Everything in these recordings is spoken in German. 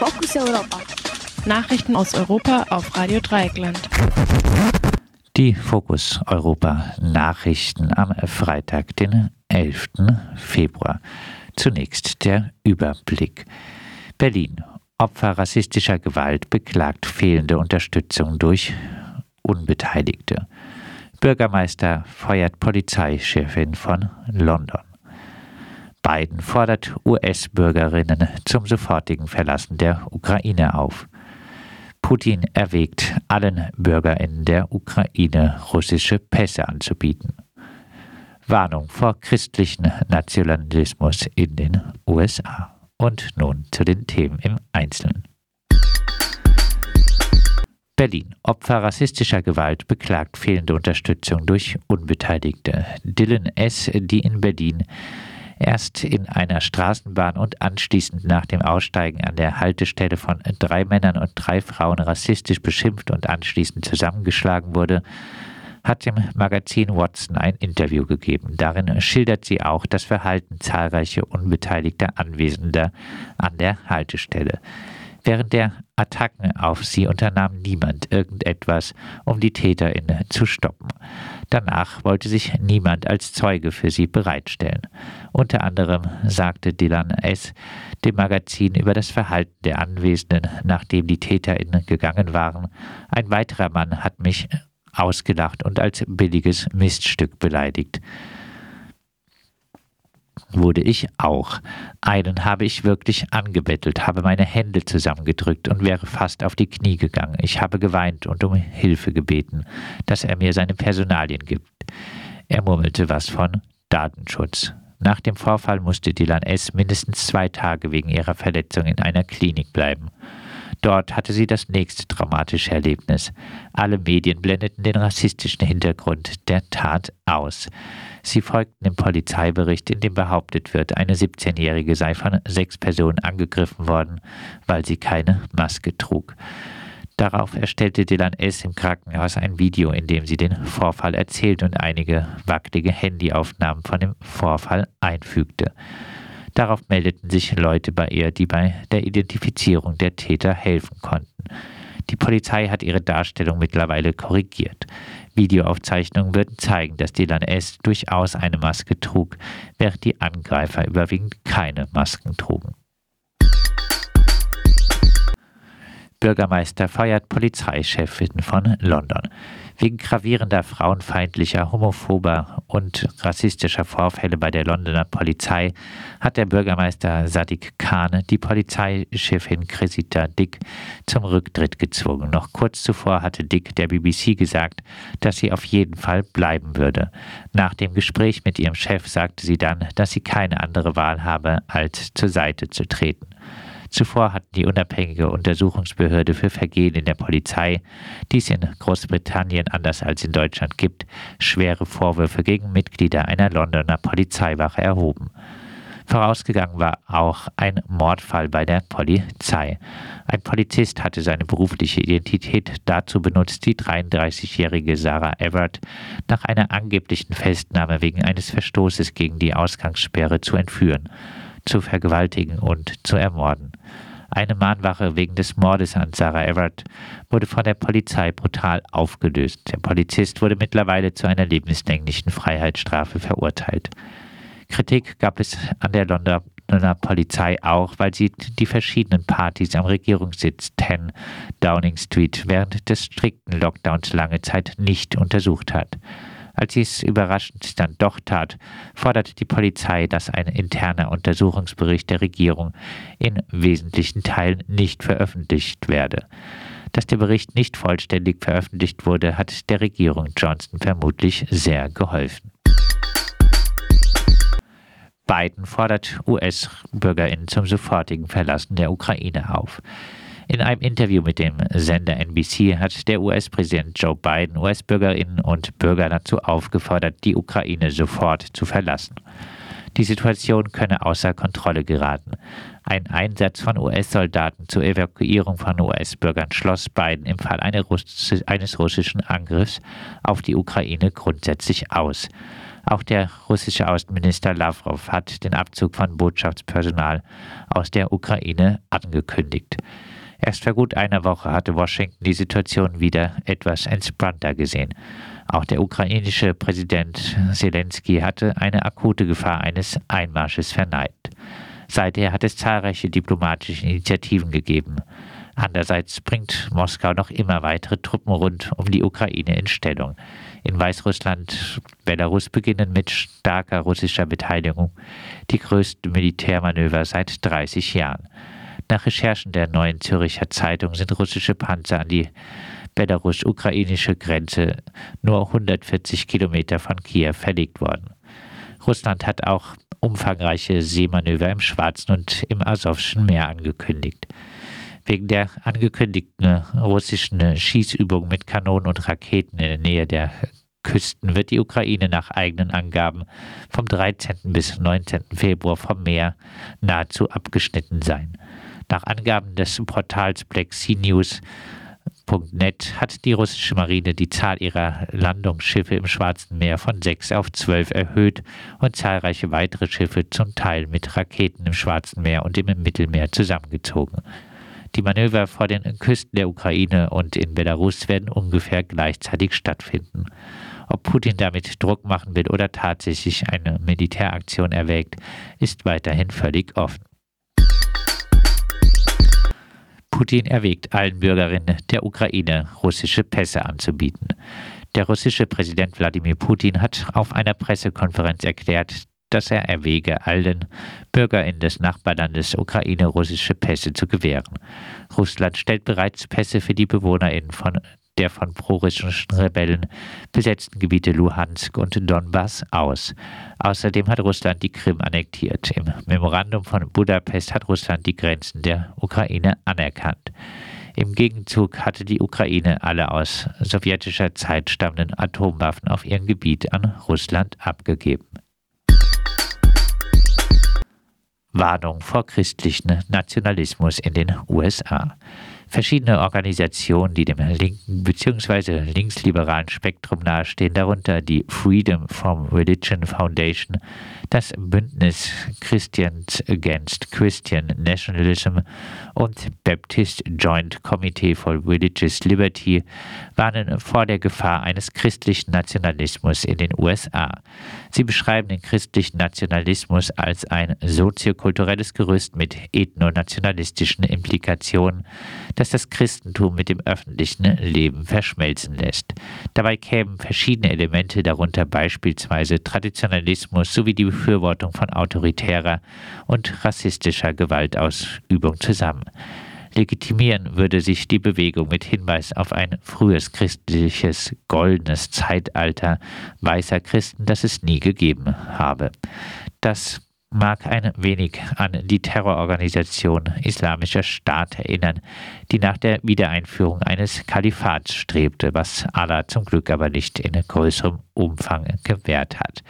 Fokus Europa. Nachrichten aus Europa auf Radio Dreieckland. Die Fokus Europa Nachrichten am Freitag, den 11. Februar. Zunächst der Überblick. Berlin. Opfer rassistischer Gewalt beklagt fehlende Unterstützung durch Unbeteiligte. Bürgermeister feuert Polizeichefin von London. Biden fordert US-Bürgerinnen zum sofortigen Verlassen der Ukraine auf. Putin erwägt, allen Bürgerinnen der Ukraine russische Pässe anzubieten. Warnung vor christlichen Nationalismus in den USA. Und nun zu den Themen im Einzelnen. Berlin. Opfer rassistischer Gewalt beklagt fehlende Unterstützung durch Unbeteiligte. Dylan S., die in Berlin erst in einer Straßenbahn und anschließend nach dem Aussteigen an der Haltestelle von drei Männern und drei Frauen rassistisch beschimpft und anschließend zusammengeschlagen wurde, hat dem Magazin Watson ein Interview gegeben. Darin schildert sie auch das Verhalten zahlreicher unbeteiligter Anwesender an der Haltestelle. Während der Attacken auf sie unternahm niemand irgendetwas, um die TäterInnen zu stoppen. Danach wollte sich niemand als Zeuge für sie bereitstellen. Unter anderem sagte Dylan S. dem Magazin über das Verhalten der Anwesenden, nachdem die TäterInnen gegangen waren. Ein weiterer Mann hat mich ausgelacht und als billiges Miststück beleidigt wurde ich auch. Einen habe ich wirklich angebettelt, habe meine Hände zusammengedrückt und wäre fast auf die Knie gegangen. Ich habe geweint und um Hilfe gebeten, dass er mir seine Personalien gibt. Er murmelte was von Datenschutz. Nach dem Vorfall musste Dylan S. mindestens zwei Tage wegen ihrer Verletzung in einer Klinik bleiben. Dort hatte sie das nächste traumatische Erlebnis. Alle Medien blendeten den rassistischen Hintergrund der Tat aus. Sie folgten dem Polizeibericht, in dem behauptet wird, eine 17-Jährige sei von sechs Personen angegriffen worden, weil sie keine Maske trug. Darauf erstellte Dylan S. im Krankenhaus ein Video, in dem sie den Vorfall erzählt und einige wackelige Handyaufnahmen von dem Vorfall einfügte. Darauf meldeten sich Leute bei ihr, die bei der Identifizierung der Täter helfen konnten. Die Polizei hat ihre Darstellung mittlerweile korrigiert. Videoaufzeichnungen würden zeigen, dass Dylan S. durchaus eine Maske trug, während die Angreifer überwiegend keine Masken trugen. Bürgermeister feiert Polizeichefin von London. Wegen gravierender frauenfeindlicher, homophober und rassistischer Vorfälle bei der Londoner Polizei hat der Bürgermeister Sadiq Khan die Polizeichefin Chrisita Dick zum Rücktritt gezwungen. Noch kurz zuvor hatte Dick der BBC gesagt, dass sie auf jeden Fall bleiben würde. Nach dem Gespräch mit ihrem Chef sagte sie dann, dass sie keine andere Wahl habe, als zur Seite zu treten. Zuvor hatten die unabhängige Untersuchungsbehörde für Vergehen in der Polizei, die es in Großbritannien anders als in Deutschland gibt, schwere Vorwürfe gegen Mitglieder einer Londoner Polizeiwache erhoben. Vorausgegangen war auch ein Mordfall bei der Polizei. Ein Polizist hatte seine berufliche Identität dazu benutzt, die 33-jährige Sarah Everett nach einer angeblichen Festnahme wegen eines Verstoßes gegen die Ausgangssperre zu entführen zu vergewaltigen und zu ermorden. Eine Mahnwache wegen des Mordes an Sarah Everett wurde von der Polizei brutal aufgelöst. Der Polizist wurde mittlerweile zu einer lebenslänglichen Freiheitsstrafe verurteilt. Kritik gab es an der Londoner Polizei auch, weil sie die verschiedenen Partys am Regierungssitz 10 Downing Street während des strikten Lockdowns lange Zeit nicht untersucht hat. Als sie es überraschend dann doch tat, forderte die Polizei, dass ein interner Untersuchungsbericht der Regierung in wesentlichen Teilen nicht veröffentlicht werde. Dass der Bericht nicht vollständig veröffentlicht wurde, hat der Regierung Johnson vermutlich sehr geholfen. Biden fordert US-Bürgerinnen zum sofortigen Verlassen der Ukraine auf. In einem Interview mit dem Sender NBC hat der US-Präsident Joe Biden US-Bürgerinnen und Bürger dazu aufgefordert, die Ukraine sofort zu verlassen. Die Situation könne außer Kontrolle geraten. Ein Einsatz von US-Soldaten zur Evakuierung von US-Bürgern schloss Biden im Fall eines russischen Angriffs auf die Ukraine grundsätzlich aus. Auch der russische Außenminister Lavrov hat den Abzug von Botschaftspersonal aus der Ukraine angekündigt. Erst vor gut einer Woche hatte Washington die Situation wieder etwas entspannter gesehen. Auch der ukrainische Präsident Zelensky hatte eine akute Gefahr eines Einmarsches verneint. Seither hat es zahlreiche diplomatische Initiativen gegeben. Andererseits bringt Moskau noch immer weitere Truppen rund um die Ukraine in Stellung. In Weißrussland, Belarus beginnen mit starker russischer Beteiligung die größten Militärmanöver seit 30 Jahren. Nach Recherchen der Neuen Zürcher Zeitung sind russische Panzer an die belarus-ukrainische Grenze nur 140 Kilometer von Kiew verlegt worden. Russland hat auch umfangreiche Seemanöver im Schwarzen und im Asowschen Meer angekündigt. Wegen der angekündigten russischen Schießübung mit Kanonen und Raketen in der Nähe der Küsten wird die Ukraine nach eigenen Angaben vom 13. bis 19. Februar vom Meer nahezu abgeschnitten sein. Nach Angaben des Portals Black Sea News Net hat die russische Marine die Zahl ihrer Landungsschiffe im Schwarzen Meer von sechs auf zwölf erhöht und zahlreiche weitere Schiffe zum Teil mit Raketen im Schwarzen Meer und im Mittelmeer zusammengezogen. Die Manöver vor den Küsten der Ukraine und in Belarus werden ungefähr gleichzeitig stattfinden. Ob Putin damit Druck machen will oder tatsächlich eine Militäraktion erwägt, ist weiterhin völlig offen. Putin erwägt allen Bürgerinnen der Ukraine russische Pässe anzubieten. Der russische Präsident Wladimir Putin hat auf einer Pressekonferenz erklärt, dass er erwäge, allen BürgerInnen des Nachbarlandes Ukraine russische Pässe zu gewähren. Russland stellt bereits Pässe für die BewohnerInnen von der von prorussischen Rebellen besetzten Gebiete Luhansk und Donbass aus. Außerdem hat Russland die Krim annektiert. Im Memorandum von Budapest hat Russland die Grenzen der Ukraine anerkannt. Im Gegenzug hatte die Ukraine alle aus sowjetischer Zeit stammenden Atomwaffen auf ihrem Gebiet an Russland abgegeben. Warnung vor christlichen Nationalismus in den USA. Verschiedene Organisationen, die dem linken bzw. linksliberalen Spektrum nahestehen, darunter die Freedom from Religion Foundation, das Bündnis Christians Against Christian Nationalism und Baptist Joint Committee for Religious Liberty warnen vor der Gefahr eines christlichen Nationalismus in den USA. Sie beschreiben den christlichen Nationalismus als ein soziokulturelles Gerüst mit ethnonationalistischen Implikationen, das das Christentum mit dem öffentlichen Leben verschmelzen lässt. Dabei kämen verschiedene Elemente, darunter beispielsweise Traditionalismus sowie die Befürwortung von autoritärer und rassistischer Gewaltausübung zusammen. Legitimieren würde sich die Bewegung mit Hinweis auf ein frühes christliches goldenes Zeitalter weißer Christen, das es nie gegeben habe. Das mag ein wenig an die Terrororganisation Islamischer Staat erinnern, die nach der Wiedereinführung eines Kalifats strebte, was Allah zum Glück aber nicht in größerem Umfang gewährt hat.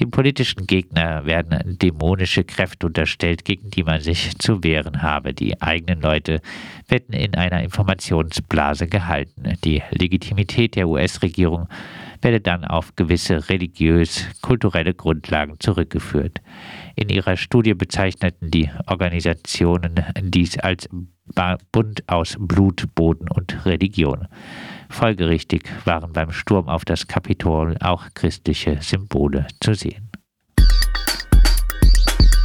Dem politischen Gegner werden dämonische Kräfte unterstellt, gegen die man sich zu wehren habe. Die eigenen Leute werden in einer Informationsblase gehalten. Die Legitimität der US-Regierung werde dann auf gewisse religiös-kulturelle Grundlagen zurückgeführt. In ihrer Studie bezeichneten die Organisationen dies als Bund aus Blut, Boden und Religion. Folgerichtig waren beim Sturm auf das Kapitol auch christliche Symbole zu sehen.